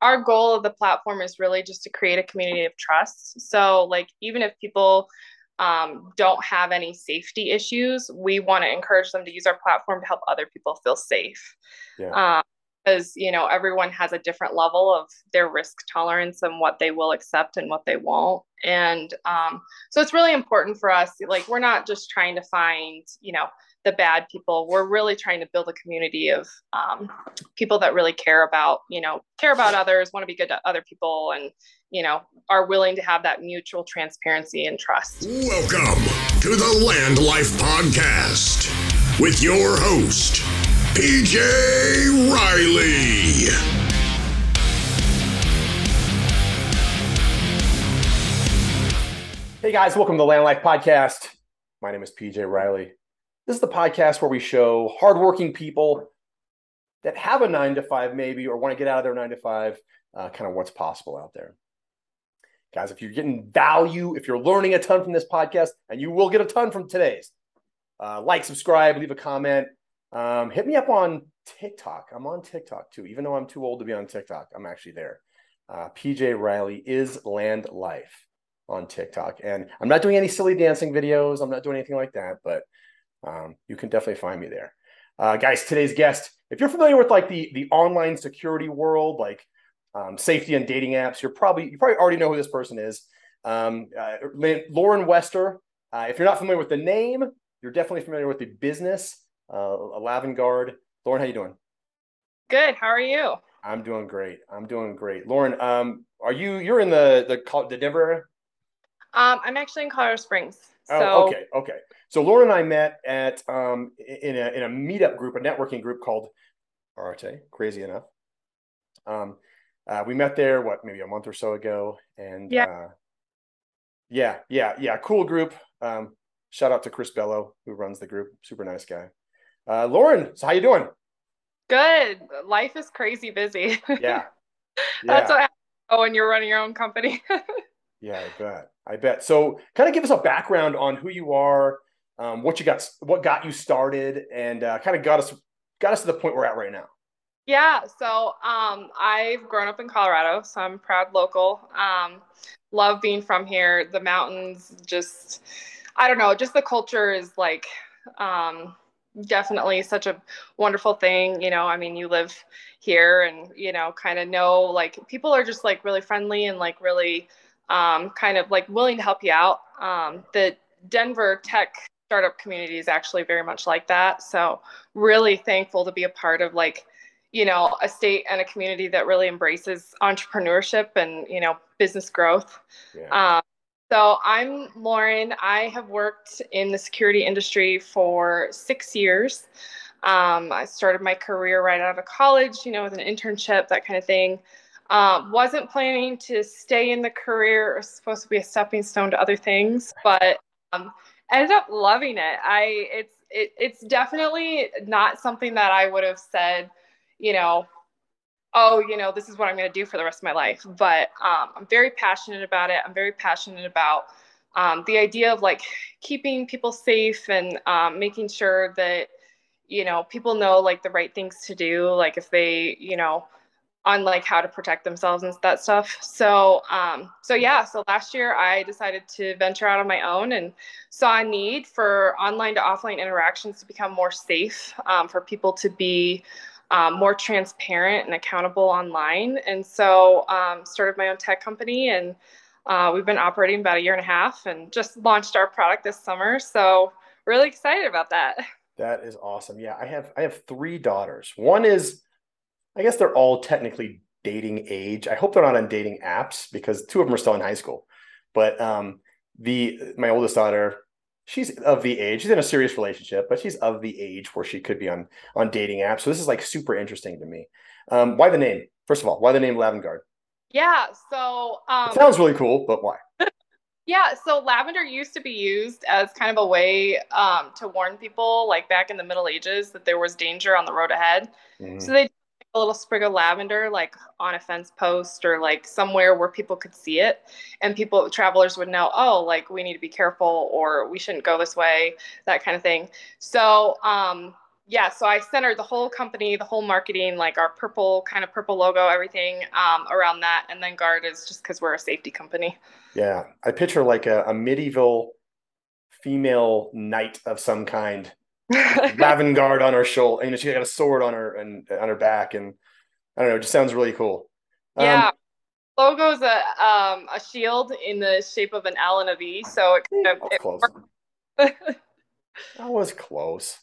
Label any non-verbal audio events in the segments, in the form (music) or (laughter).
our goal of the platform is really just to create a community of trust. So, like, even if people um, don't have any safety issues, we want to encourage them to use our platform to help other people feel safe. Yeah. Um, because you know everyone has a different level of their risk tolerance and what they will accept and what they won't and um, so it's really important for us like we're not just trying to find you know the bad people we're really trying to build a community of um, people that really care about you know care about others want to be good to other people and you know are willing to have that mutual transparency and trust welcome to the land life podcast with your host PJ Riley. Hey guys, welcome to the Land Life Podcast. My name is PJ Riley. This is the podcast where we show hardworking people that have a nine to five, maybe, or want to get out of their nine to five, uh, kind of what's possible out there. Guys, if you're getting value, if you're learning a ton from this podcast, and you will get a ton from today's, uh, like, subscribe, leave a comment, um, hit me up on TikTok. I'm on TikTok too, even though I'm too old to be on TikTok. I'm actually there. Uh, PJ Riley is Land Life on TikTok, and I'm not doing any silly dancing videos. I'm not doing anything like that, but um, you can definitely find me there. Uh, guys, today's guest, if you're familiar with like the the online security world, like um, safety and dating apps, you're probably you probably already know who this person is. Um, uh, Lauren Wester. Uh, if you're not familiar with the name, you're definitely familiar with the business uh, Lavngarde. Lauren, how you doing? Good. How are you? I'm doing great. I'm doing great. Lauren, um, are you you're in the the the Denver area? Um, I'm actually in Colorado Springs. Oh, so... Oh, okay, okay. So Lauren and I met at um in a in a meetup group, a networking group called Arte. Crazy enough. Um, uh, we met there what maybe a month or so ago, and yeah, uh, yeah, yeah, yeah. Cool group. Um, shout out to Chris Bello who runs the group. Super nice guy. Uh, Lauren, so how you doing? Good. Life is crazy busy. Yeah. (laughs) yeah. That's what happens when you're running your own company. (laughs) yeah, I bet. I bet. So, kind of give us a background on who you are, um, what you got, what got you started, and uh, kind of got us got us to the point we're at right now. Yeah. So, um, I've grown up in Colorado, so I'm proud local. Um, love being from here. The mountains, just I don't know, just the culture is like um, definitely such a wonderful thing you know i mean you live here and you know kind of know like people are just like really friendly and like really um, kind of like willing to help you out um, the denver tech startup community is actually very much like that so really thankful to be a part of like you know a state and a community that really embraces entrepreneurship and you know business growth yeah. um, so I'm Lauren. I have worked in the security industry for six years. Um, I started my career right out of college, you know, with an internship, that kind of thing. Uh, wasn't planning to stay in the career. It was supposed to be a stepping stone to other things, but um, ended up loving it. I it's it, it's definitely not something that I would have said, you know, oh, you know, this is what I'm going to do for the rest of my life. But um, I'm very passionate about it. I'm very passionate about um, the idea of like keeping people safe and um, making sure that, you know, people know like the right things to do, like if they, you know, on like how to protect themselves and that stuff. So, um, so yeah, so last year I decided to venture out on my own and saw a need for online to offline interactions to become more safe um, for people to be um, more transparent and accountable online. And so um, started my own tech company and uh, we've been operating about a year and a half and just launched our product this summer. So really excited about that. That is awesome. Yeah, I have I have three daughters. One is, I guess they're all technically dating age. I hope they're not on dating apps because two of them are still in high school. But um, the my oldest daughter, she's of the age she's in a serious relationship but she's of the age where she could be on on dating apps so this is like super interesting to me um, why the name first of all why the name Lavngarde yeah so um, it sounds really cool but why (laughs) yeah so lavender used to be used as kind of a way um, to warn people like back in the middle ages that there was danger on the road ahead mm-hmm. so they a little sprig of lavender like on a fence post or like somewhere where people could see it and people travelers would know oh like we need to be careful or we shouldn't go this way that kind of thing so um yeah, so I centered the whole company, the whole marketing, like our purple kind of purple logo, everything um, around that. And then Guard is just because we're a safety company. Yeah, I picture like a, a medieval female knight of some kind, (laughs) Lavengard on her shoulder, You know, she got a sword on her and on her back, and I don't know, it just sounds really cool. Yeah. Um, logo's a um, a shield in the shape of an L and a V, so it kind of it close. (laughs) that was close.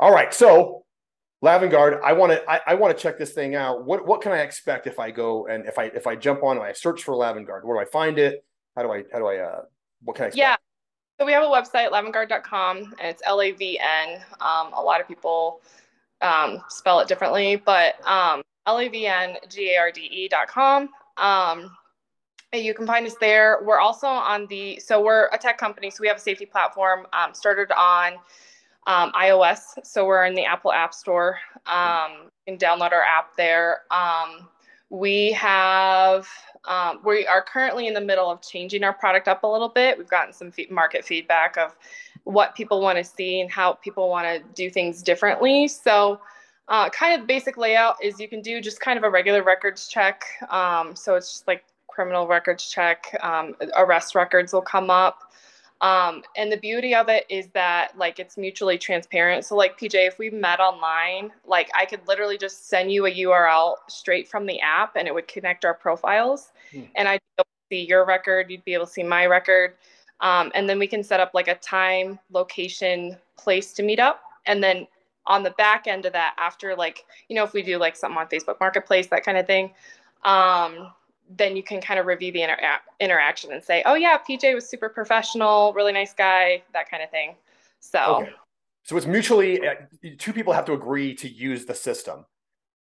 All right, so Lavngarde, I want to I, I want to check this thing out. What what can I expect if I go and if I if I jump on and I search for Lavngarde? Where do I find it? How do I how do I uh what can I expect? Yeah. So we have a website, lavngarde.com, and it's L A V N. Um, a lot of people um, spell it differently, but um, L A V N G A R D E.com. Um, you can find us there. We're also on the, so we're a tech company, so we have a safety platform um, started on um, iOS. So we're in the Apple App Store. Um, you can download our app there. Um, we have, um, we are currently in the middle of changing our product up a little bit. We've gotten some market feedback of what people want to see and how people want to do things differently. So, uh, kind of basic layout is you can do just kind of a regular records check. Um, so it's just like criminal records check, um, arrest records will come up. Um, and the beauty of it is that like it's mutually transparent. So like PJ, if we met online, like I could literally just send you a URL straight from the app and it would connect our profiles. Hmm. And I'd see your record, you'd be able to see my record. Um, and then we can set up like a time, location, place to meet up. And then on the back end of that, after like, you know, if we do like something on Facebook Marketplace, that kind of thing, um, then you can kind of review the inter- interaction and say, oh yeah, PJ was super professional, really nice guy, that kind of thing. So, okay. so it's mutually uh, two people have to agree to use the system.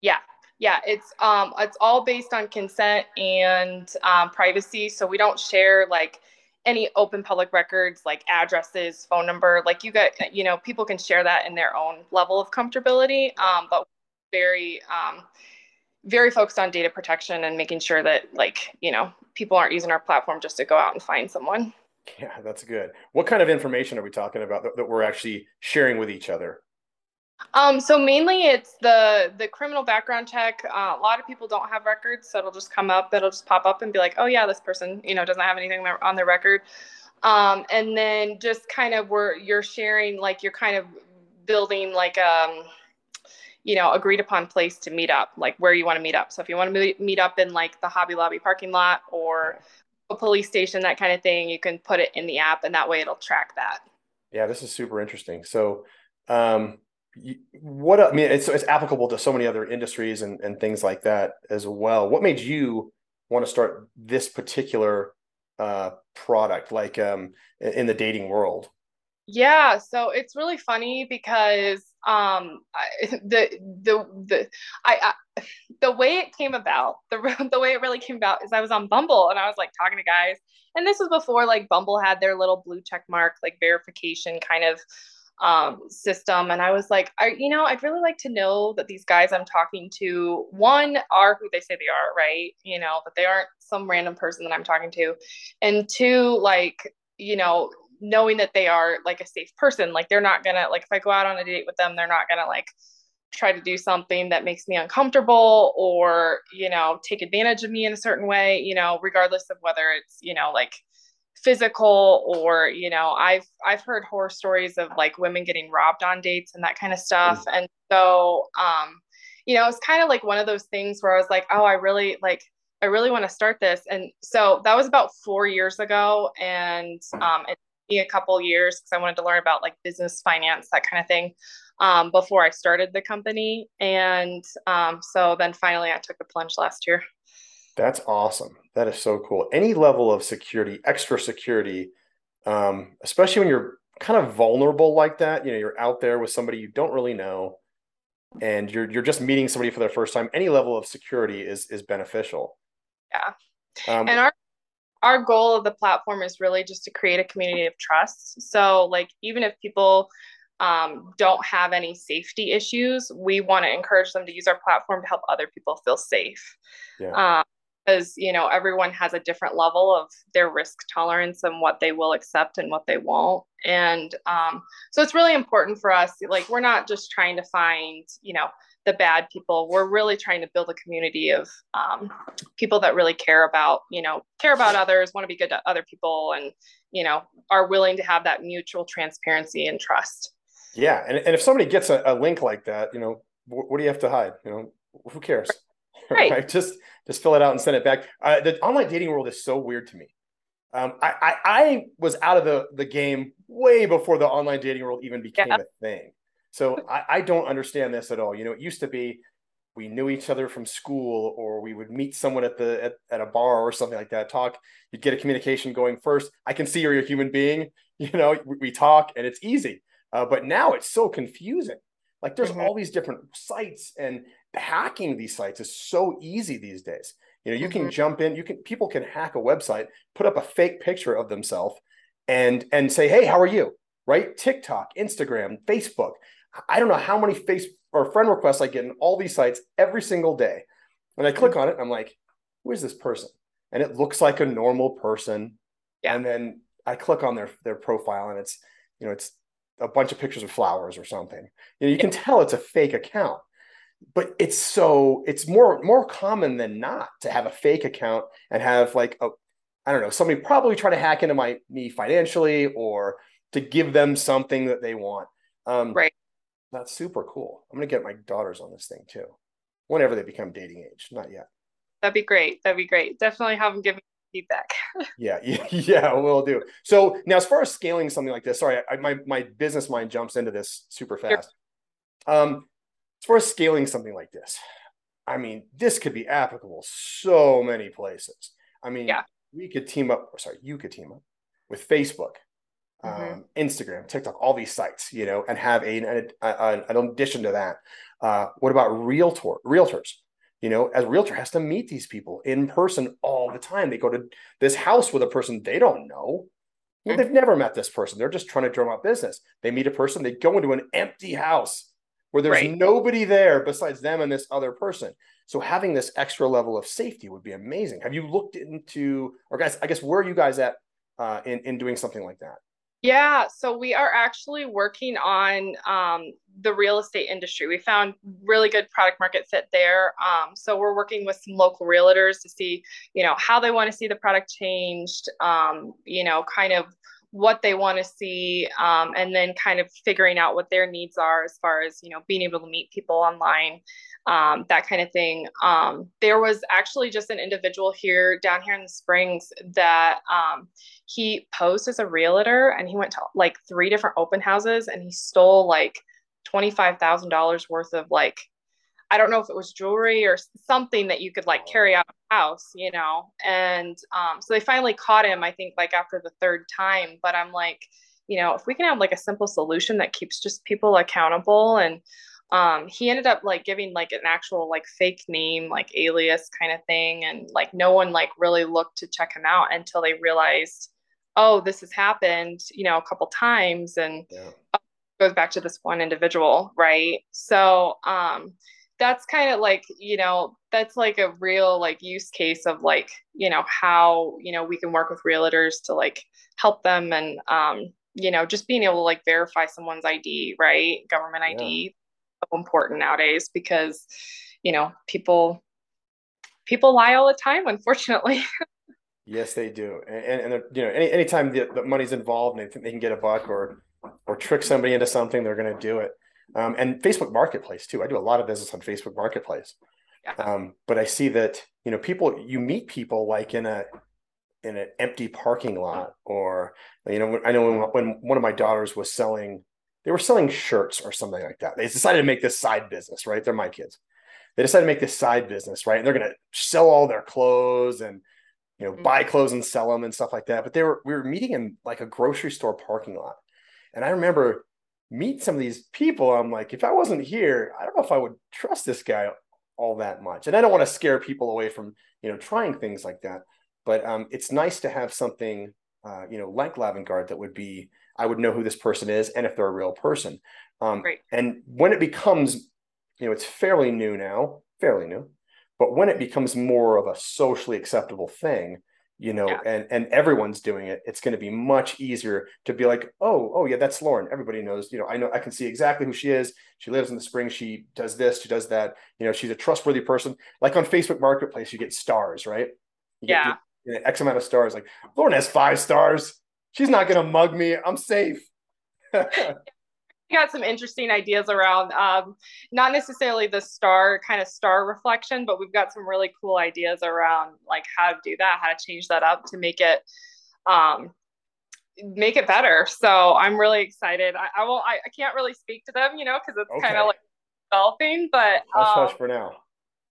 Yeah, yeah, it's um, it's all based on consent and um, privacy. So we don't share like any open public records like addresses, phone number. Like you got, you know, people can share that in their own level of comfortability. Um, but very um, very focused on data protection and making sure that like you know people aren't using our platform just to go out and find someone yeah that's good what kind of information are we talking about that, that we're actually sharing with each other um, so mainly it's the the criminal background check. Uh, a lot of people don't have records, so it'll just come up. It'll just pop up and be like, "Oh yeah, this person, you know, doesn't have anything on their record." Um, and then just kind of where you're sharing, like you're kind of building like um you know, agreed upon place to meet up, like where you want to meet up. So if you want to meet up in like the Hobby Lobby parking lot or a police station, that kind of thing, you can put it in the app and that way it'll track that. Yeah, this is super interesting. So, um, what I mean, it's, it's applicable to so many other industries and, and things like that as well. What made you want to start this particular uh, product, like um, in the dating world? Yeah, so it's really funny because um I, (laughs) the the the I, I the way it came about the (laughs) the way it really came about is I was on Bumble and I was like talking to guys and this was before like Bumble had their little blue check mark like verification kind of um system and I was like I you know I'd really like to know that these guys I'm talking to one are who they say they are right? You know that they aren't some random person that I'm talking to and two like you know knowing that they are like a safe person like they're not gonna like if i go out on a date with them they're not gonna like try to do something that makes me uncomfortable or you know take advantage of me in a certain way you know regardless of whether it's you know like physical or you know i've i've heard horror stories of like women getting robbed on dates and that kind of stuff mm. and so um you know it's kind of like one of those things where i was like oh i really like i really want to start this and so that was about four years ago and um it me a couple years because I wanted to learn about like business finance, that kind of thing, um, before I started the company. And um, so then finally I took the plunge last year. That's awesome. That is so cool. Any level of security, extra security, um, especially when you're kind of vulnerable like that, you know, you're out there with somebody you don't really know and you're you're just meeting somebody for the first time, any level of security is is beneficial. Yeah. Um, and our our goal of the platform is really just to create a community of trust. So, like, even if people um, don't have any safety issues, we want to encourage them to use our platform to help other people feel safe. Yeah. Um, because you know everyone has a different level of their risk tolerance and what they will accept and what they won't and um, so it's really important for us like we're not just trying to find you know the bad people. We're really trying to build a community of um, people that really care about you know care about others want to be good to other people and you know are willing to have that mutual transparency and trust. Yeah and, and if somebody gets a, a link like that you know what, what do you have to hide? You know who cares? (laughs) Right, right? just just fill it out and send it back. Uh, the online dating world is so weird to me. Um, I, I, I was out of the the game way before the online dating world even became yeah. a thing so I, I don't understand this at all. You know, it used to be we knew each other from school or we would meet someone at the at, at a bar or something like that talk. You'd get a communication going first. I can see you're a human being (laughs) you know we, we talk and it's easy. Uh, but now it's so confusing. Like there's mm-hmm. all these different sites and hacking these sites is so easy these days. You know you mm-hmm. can jump in you can people can hack a website put up a fake picture of themselves and and say hey how are you? Right? Tiktok instagram facebook I don't know how many face or friend requests I get in all these sites every single day. And I click on it, I'm like, who is this person? And it looks like a normal person. Yeah. And then I click on their their profile and it's, you know, it's a bunch of pictures of flowers or something. You know, you can tell it's a fake account. But it's so it's more more common than not to have a fake account and have like a I don't know, somebody probably trying to hack into my me financially or to give them something that they want. Um, right. That's super cool. I'm gonna get my daughters on this thing too, whenever they become dating age. Not yet. That'd be great. That'd be great. Definitely have them give me feedback. (laughs) yeah, yeah, (laughs) yeah, we'll do. So now, as far as scaling something like this, sorry, I, my my business mind jumps into this super fast. Sure. Um, as far as scaling something like this, I mean, this could be applicable so many places. I mean, yeah. we could team up. Sorry, you could team up with Facebook, mm-hmm. um, Instagram, TikTok, all these sites, you know, and have a, an, an, an addition to that. Uh, what about realtor realtors? You know, as a realtor has to meet these people in person all the time. They go to this house with a person they don't know. Well, they've never met this person. They're just trying to drum up business. They meet a person, they go into an empty house where there's right. nobody there besides them and this other person. So having this extra level of safety would be amazing. Have you looked into, or guys, I guess where are you guys at uh, in in doing something like that? Yeah, so we are actually working on um, the real estate industry. We found really good product market fit there. Um, so we're working with some local realtors to see, you know, how they want to see the product changed. Um, you know, kind of what they want to see, um, and then kind of figuring out what their needs are as far as you know being able to meet people online um, that kind of thing. Um, there was actually just an individual here down here in the Springs that um, he posed as a realtor and he went to like three different open houses and he stole like $25,000 worth of like, I don't know if it was jewelry or something that you could like carry out of the house, you know? And um, so they finally caught him, I think, like after the third time. But I'm like, you know, if we can have like a simple solution that keeps just people accountable and um, he ended up like giving like an actual like fake name like alias kind of thing and like no one like really looked to check him out until they realized oh this has happened you know a couple times and yeah. goes back to this one individual right so um that's kind of like you know that's like a real like use case of like you know how you know we can work with realtors to like help them and um you know just being able to like verify someone's id right? Government id so important nowadays because you know people people lie all the time unfortunately. (laughs) Yes they do. And, and you know any anytime the, the money's involved and they think they can get a buck or or trick somebody into something they're going to do it um, and facebook marketplace too i do a lot of business on facebook marketplace yeah. um, but i see that you know people you meet people like in a in an empty parking lot or you know i know when, when one of my daughters was selling they were selling shirts or something like that. They decided to make this side business, right? They're my kids. They decided to make this side business, right? And they're going to sell all their clothes and you know mm-hmm. buy clothes and sell them and stuff like that. But they were we were meeting in like a grocery store parking lot, and I remember meet some of these people. I'm like, if I wasn't here, I don't know if I would trust this guy all that much. And I don't want to scare people away from you know trying things like that. But um, it's nice to have something uh, you know like Lavngarde that would be I would know who this person is and if they're a real person. Um, and when it becomes, you know, it's fairly new now, fairly new, But when it becomes more of a socially acceptable thing, you know, Yeah. and and everyone's doing it, it's going to be much easier to be like, oh, oh yeah, that's Lauren. Everybody knows, you know, I know I can see exactly who she is. She lives in the spring. She does this. She does that. You know, she's a trustworthy person. Like on Facebook Marketplace, you get stars, right? You get- Yeah. you get X amount of stars. Like Lauren has five stars. She's not going to mug me. I'm safe. (laughs) Got some interesting ideas around um, not necessarily the star kind of star reflection, but we've got some really cool ideas around like how to do that, how to change that up to make it um, make it better. So I'm really excited. I, I will. I, I can't really speak to them, you know, because it's kind of like developing, but hush um, hush for now.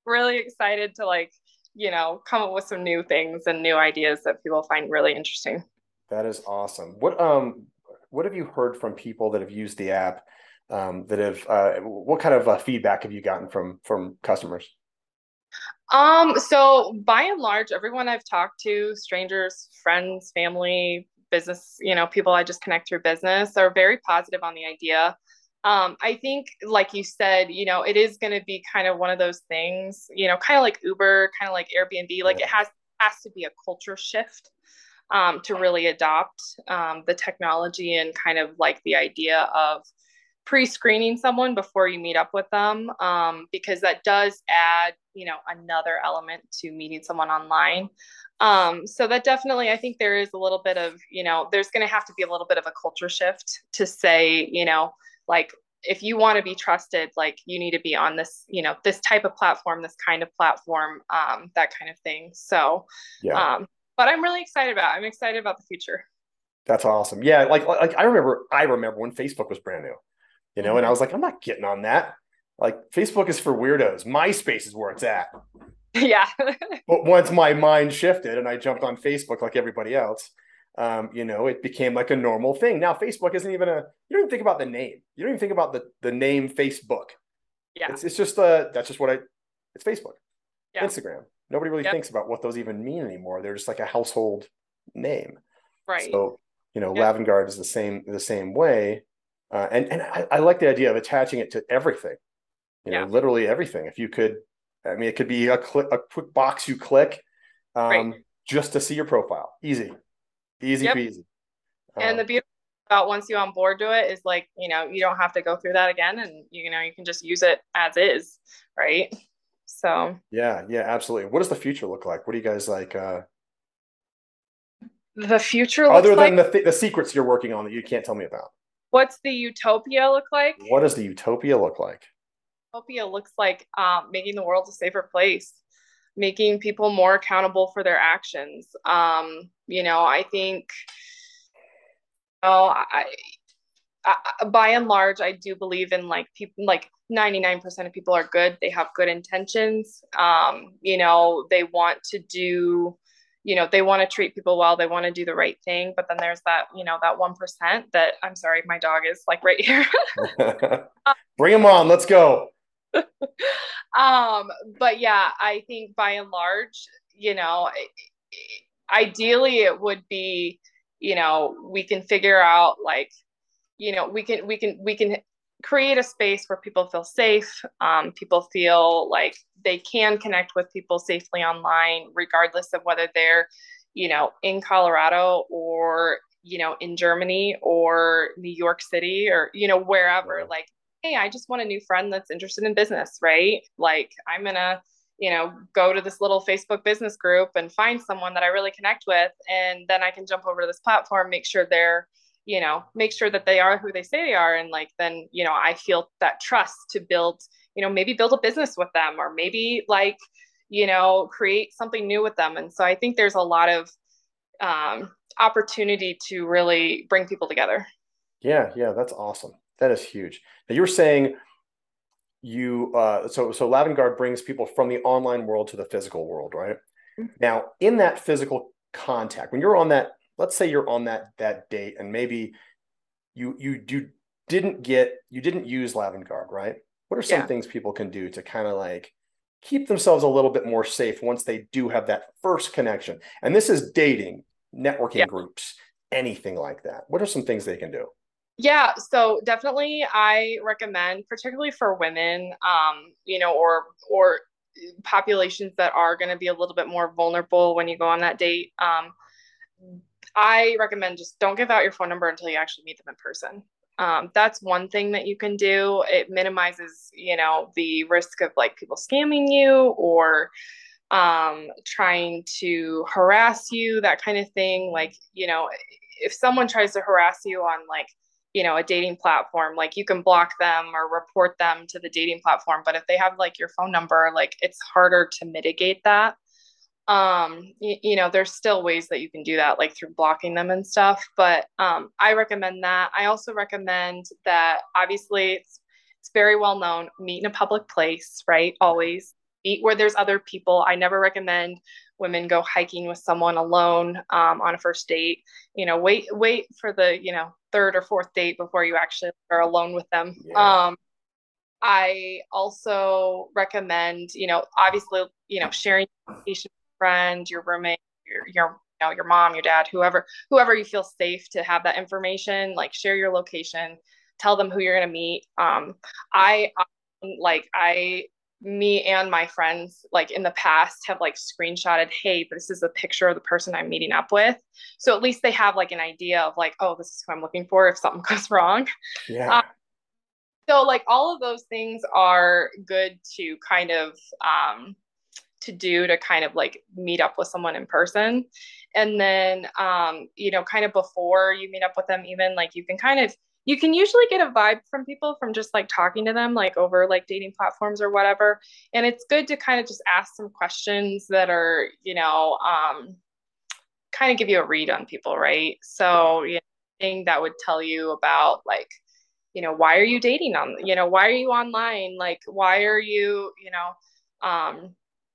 really excited to like you know come up with some new things and new ideas that people find really interesting. That is awesome. What um what have you heard from people that have used the app? Um, that have uh, what kind of uh, feedback have you gotten from from customers? Um, so by and large, everyone I've talked to, strangers, friends, family, business, you know, people I just connect through business are very positive on the idea. Um, I think, like you said, you know, it is going to be kind of one of those things, you know, kind of like Uber, kind of like Airbnb. Like Yeah. it has has to be a culture shift um, to really adopt um, the technology and kind of like the idea of pre-screening someone before you meet up with them um, because that does add you know another element to meeting someone online. Um, so that definitely i think there is a little bit of you know there's going to have to be a little bit of a culture shift to say you know like if you want to be trusted like you need to be on this you know this type of platform this kind of platform um, that kind of thing. So Yeah, um, but i'm really excited about it. i'm excited about the future that's awesome. Yeah, like like I remember I remember when Facebook was brand new, you know, and. I was like, I'm not getting on that. Like Facebook is for weirdos. MySpace is where it's at. (laughs) yeah (laughs) But once my mind shifted and I jumped on Facebook like everybody else, um, you know, it became like a normal thing. Now Facebook isn't even a you don't even think about the name. You don't even think about the the name Facebook. yeah It's it's just uh that's just what I it's Facebook. Yeah. Instagram. Nobody really Yep. thinks about what those even mean anymore. They're just like a household name. right So, you know, Yep. Lavngarde is the same the same way. Uh, and and I, I like the idea of attaching it to everything. You know, Yeah. literally everything. If you could, I mean, it could be a click, a quick box you click, um, Right. just to see your profile. Easy, easy Yep. peasy. and the Um, beauty about once you on board to it is like you know you don't have to go through that again and you know you can just use it as is right so yeah, yeah, absolutely. What does the future look like? What do you guys like? Uh, the future looks other like than the th- the secrets you're working on that you can't tell me about. what's the utopia look like What does the utopia look like? utopia looks like um, making the world a safer place making people more accountable for their actions um, you know i think oh I, I by and large i do believe in like people like 99% of people are good. They have good intentions. Um, you know they want to do you know they want to treat people well. They want to do the right thing. But then there's that you know that 1% that i'm sorry my dog is like right here. (laughs) (laughs) Bring him on. Let's go. (laughs) um but yeah i think by and large you know ideally it would be you know we can figure out like you know we can we can we can create a space where people feel safe um, people feel like they can connect with people safely online regardless of whether they're you know in colorado or you know in germany or new york city or you know wherever Right. like hey i just want a new friend that's interested in business right like i'm gonna you know go to this little facebook business group and find someone that i really connect with and then i can jump over to this platform make sure they're you know make sure that they are who they say they are and like then you know i feel that trust to build you know maybe build a business with them or maybe like you know create something new with them and so i think there's a lot of um, opportunity to really bring people together Yeah, yeah, that's awesome. That is huge. Now you were saying you uh so so Lavngarde brings people from the online world to the physical world, right? Mhm. Now, in that physical contact, when you're on that, let's say you're on that that date and maybe you you you didn't get you didn't use Lavngarde, right? What are some Yeah. things people can do to kind of like keep themselves a little bit more safe once they do have that first connection? And this is dating, networking Yeah. groups, anything like that. What are some things they can do? Yeah, so definitely I recommend, particularly for women, um, you know, or or populations that are going to be a little bit more vulnerable when you go on that date. Um, I recommend just don't give out your phone number until you actually meet them in person. Um, that's one thing that you can do. It minimizes, you know, the risk of like people scamming you or um, trying to harass you, that kind of thing. Like, you know, if someone tries to harass you on like, you know, a dating platform, like you can block them or report them to the dating platform. But if they have like your phone number, like it's harder to mitigate that um you, you, know there's still ways that you can do that like through blocking them and stuff but um i recommend that. I also recommend that obviously it's it's very well known meet in a public place right always. Meet where there's other people. I never recommend women go hiking with someone alone um, on a first date. You know wait wait for the you know third or fourth date before you actually are alone with them. Yeah. um I also recommend, you know, obviously, you know, sharing friend, your roommate, your, your you know, your mom, your dad, whoever, whoever you feel safe to have that information, like share your location, tell them who you're going to meet. Um, I, I like, I, me and my friends, like in the past, have like screenshotted, hey, this is a picture of the person I'm meeting up with. So at least they have like an idea of like, oh, this is who I'm looking for if something (laughs) goes wrong. Yeah. Um, so like all of those things are good to kind of um, to do to kind of like meet up with someone in person. And then um you know kind of before you meet up with them even like you can kind of you can usually get a vibe from people from just like talking to them like over like dating platforms or whatever. And it's good to kind of just ask some questions that are you know um kind of give you a read on people right? So you know thing that would tell you about like you know why are you dating on you know why are you online? Like why are you you know um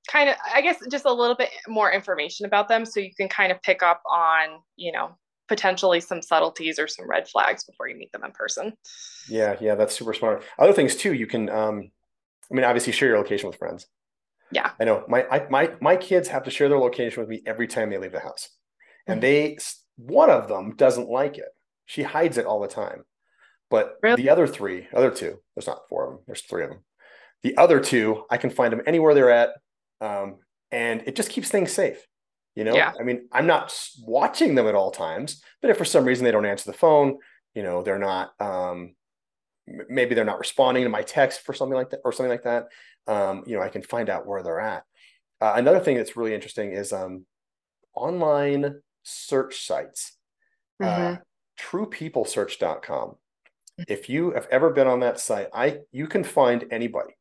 kind of i guess just a little bit more information about them so you can kind of pick up on you know potentially some subtleties or some red flags before you meet them in person. Yeah yeah that's super smart. Other things too you can um i mean obviously share your location with friends. Yeah. I know my I, my my kids have to share their location with me every time they leave the house. And they one of them doesn't like it. She hides it all the time. But really? the other three other two there's not four of them there's three of them. The other two i can find them anywhere they're at um, and it just keeps things safe. You know, yeah. I mean, I'm not watching them at all times, but if for some reason they don't answer the phone, you know, they're not, um, maybe they're not responding to my text for something like that or something like that. Um, you know, I can find out where they're at. Uh, another thing that's really interesting is um, online search sites. Uh, mm-hmm. Uh, truepeoplesearch.com. If you have ever been on that site, I you can find anybody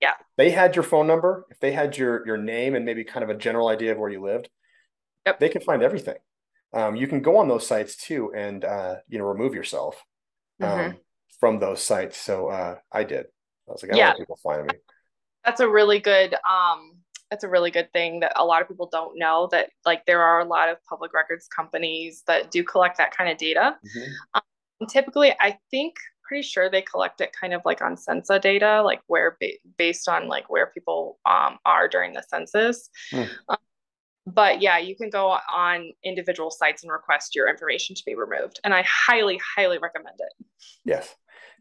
yeah they had your phone number if they had your your name and maybe kind of a general idea of where you lived yep. they can find everything um, you can go on those sites too and uh, you know remove yourself um, mm-hmm. from those sites so uh, i did i was like i yeah. people finding me that's a really good um that's a really good thing that a lot of people don't know that like there are a lot of public records companies that do collect that kind of data mm-hmm. um, typically i think pretty sure they collect it kind of like on census data, like where ba- based on like where people um, are during the census. Mm. Um, but yeah, you can go on individual sites and request your information to be removed, and I highly, highly recommend it. Yes.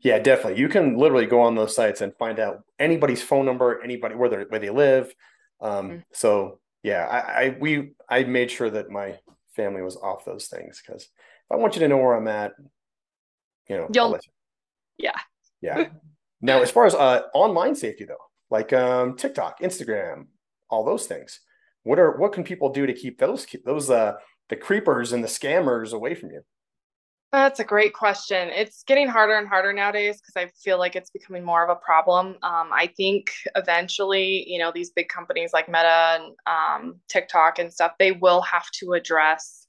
Yeah, definitely. You can literally go on those sites and find out anybody's phone number, anybody where they where they live. Um, mm So yeah, I, I we I made sure that my family was off those things because if I want you to know where I'm at, you know, you'll yeah. Yeah. now, as far as uh, online safety, though, like um, TikTok, Instagram, all those things, what are what can people do to keep those those uh, the creepers and the scammers away from you? That's a great question. It's getting harder and harder nowadays because I feel like it's becoming more of a problem. Um, I think eventually, you know, these big companies like Meta and um, TikTok and stuff, they will have to address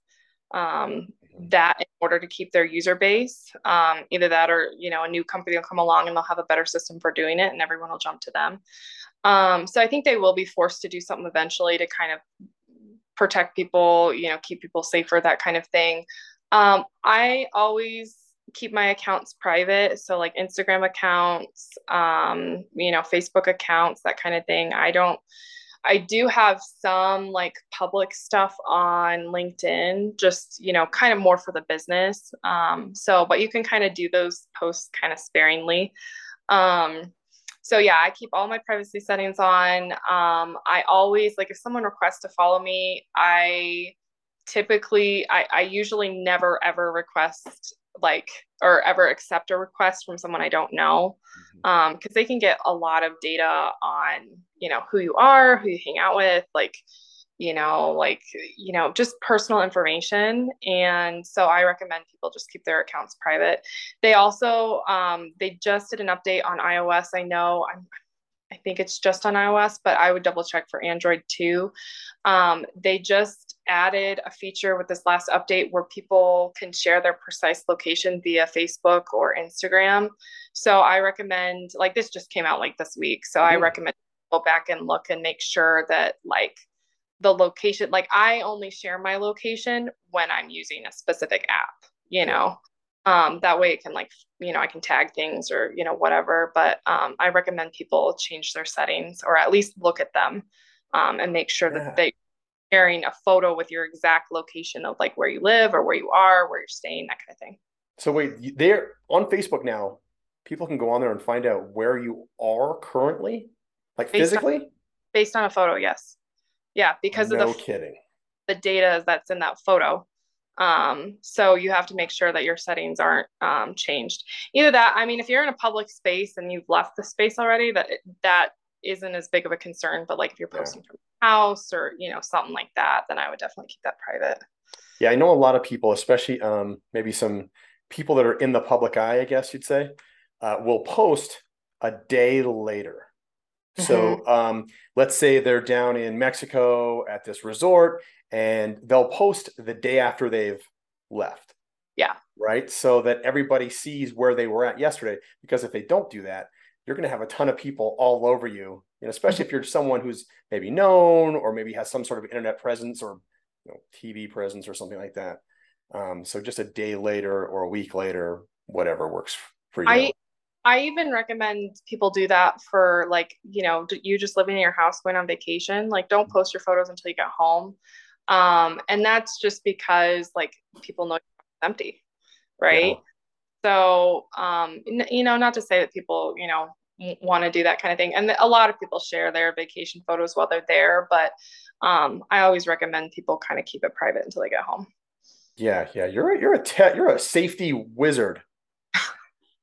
um, that in order to keep their user base. Um, either that or, you know, a new company will come along and they'll have a better system for doing it and everyone will jump to them. Um, so I think they will be forced to do something eventually to kind of protect people, you know, keep people safer, that kind of thing. Um, I always keep my accounts private. So like Instagram accounts, um, you know, Facebook accounts, that kind of thing. I don't I do have some like public stuff on LinkedIn, just, you know, kind of more for the business. Um, so, but you can kind of do those posts kind of sparingly. Um, so yeah, I keep all my privacy settings on. Um, I always like if someone requests to follow me, I typically I, I usually never ever request like or ever accept a request from someone I don't know um because they can get a lot of data on you know who you are who you hang out with like you know like you know just personal information. And so i recommend people just keep their accounts private. They also um, they just did an update on ios. I know i'm I think it's just on iOS, but I would double check for Android too. Um, they just added a feature with this last update where people can share their precise location via Facebook or Instagram. So I recommend, like, this just came out like this week. So I recommend go back and look and make sure that, like, the location, like, I only share my location when I'm using a specific app, you know? Um, that way it can like you know i can tag things or you know whatever but um, i recommend people change their settings or at least look at them um, and make sure yeah. that they're sharing a photo with your exact location of like where you live or where you are where you're staying that kind of thing. So wait they're on facebook now people can go on there and find out where you are currently? Like based physically? On, based on a photo yes. Yeah because no of the kidding. the data that's in that photo um, so you have to make sure that your settings aren't um, changed. Either that, I mean, if you're in a public space and you've left the space already, that that isn't as big of a concern. But like if you're posting yeah. from the house or you know something like that, then I would definitely keep that private. Yeah, I know a lot of people, especially um, maybe some people that are in the public eye, I guess you'd say, uh, will post a day later. So mm-hmm. um, let's say they're down in Mexico at this resort and they'll post the day after they've left. Yeah. Right. So that everybody sees where they were at yesterday. Because if they don't do that, you're going to have a ton of people all over you, know, especially if you're someone who's maybe known or maybe has some sort of internet presence or you know, TV presence or something like that. Um, so just a day later or a week later, whatever works for you. I I even recommend people do that for like, you know, you just living in your house going on vacation. Like, don't post your photos until you get home. Um, and that's just because like people know it's empty, right? Yeah. So, um, you know, not to say that people, you know, want to do that kind of thing. And a lot of people share their vacation photos while they're there, but um, I always recommend people kind of keep it private until they get home. Yeah, yeah, you're a, you're a te- you're a safety wizard.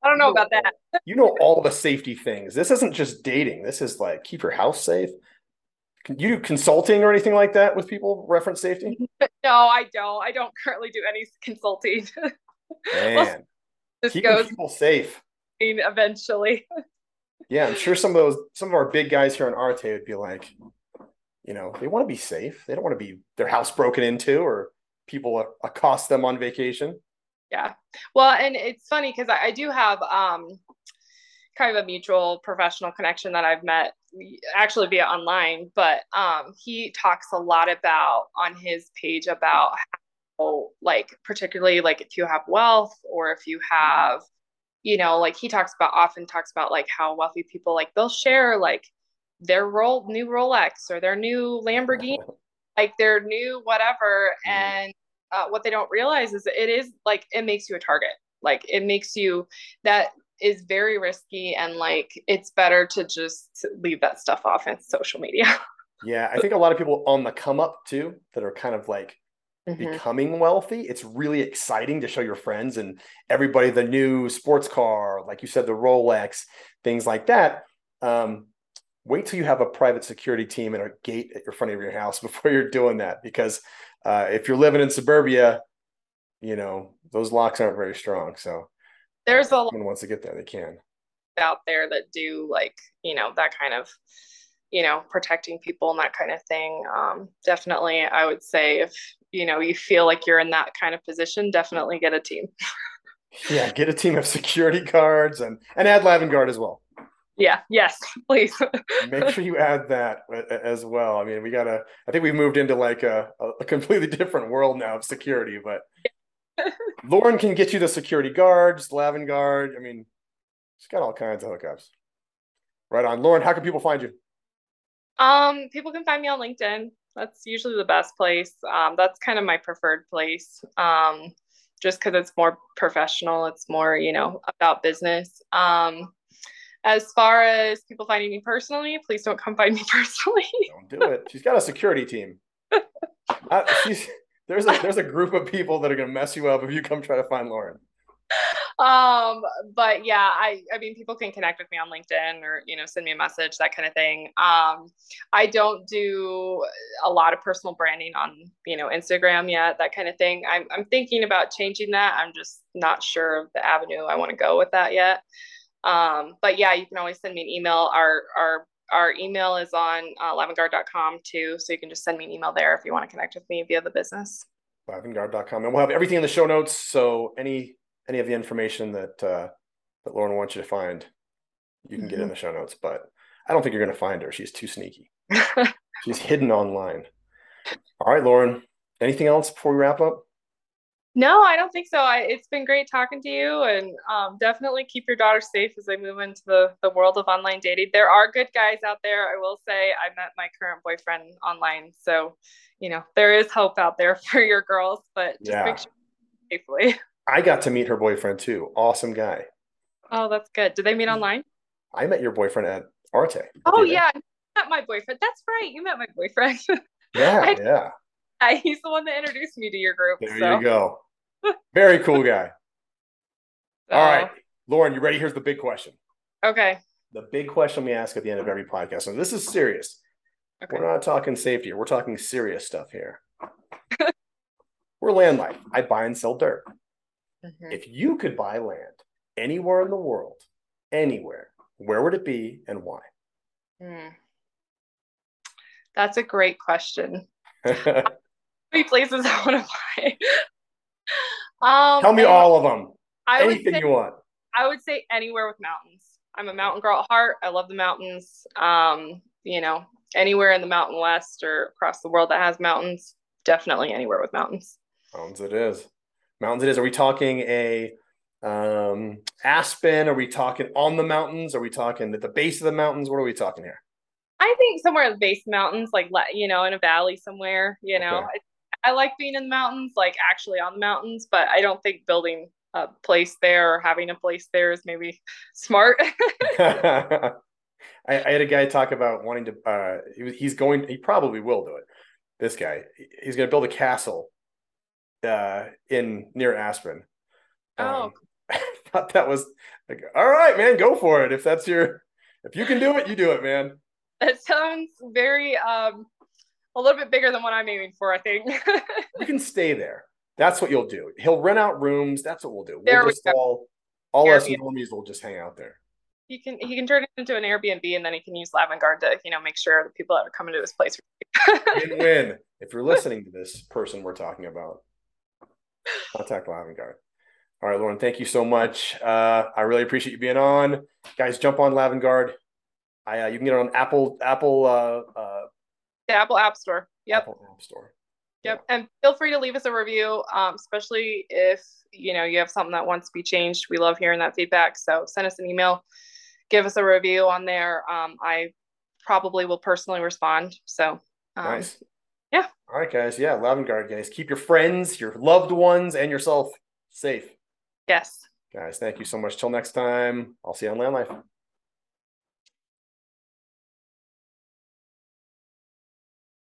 I don't know, you know about that. (laughs) you know all the safety things. This isn't just dating. This is like keep your house safe. Can you do consulting or anything like that with people reference safety? (laughs) No, I don't. I don't currently do any consulting. (laughs) Man, well, this keeping goes people safe. Eventually. yeah, I'm sure some of those, some of our big guys here on Arte would be like, you know, they want to be safe. They don't want to be their house broken into or people accost them on vacation. Yeah. Well, and it's funny because I, I do have um kind of a mutual professional connection that I've met actually via online, but um, he talks a lot about on his page about how, like, particularly like if you have wealth or if you have, you know, like he talks about often talks about like how wealthy people like they'll share like their roll new Rolex or their new Lamborghini, (laughs) like their new whatever, mm-hmm. and uh, what they don't realize is it is like it makes you a target. Like it makes you that is very risky and like it's better to just leave that stuff off in social media. (laughs) yeah, I think a lot of people on the come up too that are kind of like mm-hmm. becoming wealthy. It's really exciting to show your friends and everybody the new sports car, like you said, the Rolex, things like that. Um, wait till you have a private security team and a gate at your front of your house (laughs) before you're doing that because uh, if you're living in suburbia you know those locks aren't very strong so there's a lot wants to get there, they can out there that do like you know that kind of you know protecting people and that kind of thing. Um, definitely, I would say if you know you feel like you're in that kind of position, definitely get a team. (laughs) yeah, get a team of security guards and and add Lavngarde as well. Yeah. Yes, (laughs) please. Make sure you add that as well. I mean, we gotta. I think we've moved into like a, a completely (laughs) different world now of security, but (laughs) Lauren can get you the security guards, Lavngarde. I mean, she's got all kinds of hookups. Right on. Lauren, how can people find you? Um, people can find me on LinkedIn. That's usually the best place. Um, that's kind of my preferred place. Um, just because it's more professional. It's more, you know, about business. Um, as far as people finding me personally, please don't come find me (laughs) personally. Don't do it. She's got a security team. Uh, she's there's a there's a group of people that are gonna mess you up if you come try to find Lauren. um but yeah i i mean people can connect with me on linkedin or you know send me a message that kind of thing um i don't do a lot of personal branding on you know instagram yet that kind of thing i'm, I'm thinking about changing that i'm just not sure of the avenue i want to go with that yet um but yeah you can always send me an email our our our email is on uh, lavngarde.com too so you can just send me an email there if you want to connect with me via the business Lavngarde.com, and we'll have everything in the show notes so any any of the information that uh, that Lauren wants you to find, you can mm-hmm. get in mm-hmm. the show notes. But I don't think you're going to find her. She's too sneaky. (laughs) She's hidden online. All right, Lauren. Anything else before we wrap up? No, I don't think so. I, it's been great talking to you, and um, definitely keep your daughter safe as they move into the, the world of online dating. There are good guys out there. I will say, I met my current boyfriend online, so you know there is hope out there (laughs) for your girls. But just yeah. make sure safely. (laughs) I got to meet her boyfriend too. Awesome guy. Oh, that's good. Did they meet online? I met your boyfriend at Arte. Oh yeah, met my boyfriend. That's right. You met my boyfriend. (laughs) Yeah, I, yeah. I, he's the one that introduced me to your group. There so. you go. Very cool guy. So. (laughs) All right, Lauren, you ready? Here's the big question. Okay. The big question we ask at the end of every podcast. And this is serious. Okay. We're not talking safety. We're talking serious stuff here. (laughs) We're land life. I buy and sell dirt. Mm-hmm. If you could buy land anywhere in the world, anywhere, where would it be and why? Mm. That's a great question. (laughs) Three places I want to buy? Um, Tell me all of them. I Anything say, you want. I would say anywhere with mountains. I'm a mountain girl at heart. I love the mountains. Um, you know, anywhere in the Mountain West or across the world that has mountains, definitely anywhere with mountains. Mountains it is mountains it is. Are we talking a um, Aspen? Are we talking on the mountains? Are we talking at the base of the mountains? What are we talking here? I think somewhere at the base mountains, like you know, in a valley somewhere. You know, okay. I, like being in the mountains, like actually on the mountains, but I don't think building a place there or having a place there is maybe smart. (laughs) (laughs) I, I, had a guy talk about wanting to. Uh, he, he's going. He probably will do it. This guy, he's going to build a castle uh, in near Aspen. Um, oh, (laughs) I thought that was like, all right, man, go for it. If that's your, if you can do it, you do it, man. That sounds very, um, a little bit bigger than what I'm aiming for. I think (laughs) you can stay there. That's what you'll do. He'll rent out rooms. That's what we'll do. There we'll we just go. all, all us normies will just hang out there. He can he can turn it into an Airbnb and then he can use Lavngarde to you know make sure the people that are coming to his place (laughs) win win. If you're listening to this person we're talking about, Contact Lavngarde. All right, Lauren, thank you so much. Uh, I really appreciate you being on. Guys, jump on Lavngarde. I, uh, you can get it on Apple, Apple, uh, uh, the Apple App Store. Yep. Apple App Store. Yep. Yeah. And feel free to leave us a review, um, especially if you know you have something that wants to be changed. We love hearing that feedback. So send us an email, give us a review on there. Um, I probably will personally respond. So um, nice. Yeah. All right, guys. Yeah, Lavngarde, guys. Keep your friends, your loved ones, and yourself safe. Yes. Guys, thank you so much. Till next time, I'll see you on Land Life.